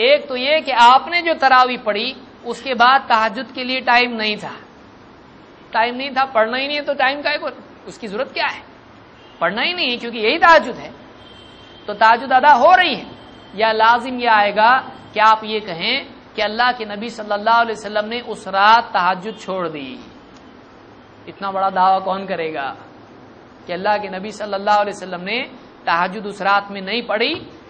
एक तो ये कि आपने जो तरावी पढ़ी, उसके बाद तहजद के लिए टाइम नहीं था। टाइम नहीं था, पढ़ना ही नहीं है तो टाइम का है उसकी ज़रूरत क्या है? पढ़ना ही नहीं है क्योंकि यही ताजुद है। तो ताजुद अदा हो रही है। या लाजिम यह आएगा कि आप ये कहें कि अल्लाह के नबी सल्लल्लाहु अलैहि वसल्लम ने उस रात तहजद छोड़ दी। इतना बड़ा दावा कौन करेगा? कि अल्लाह के नबी सल्लल्लाहु ने तहजद उस रात में नहीं पढ़ी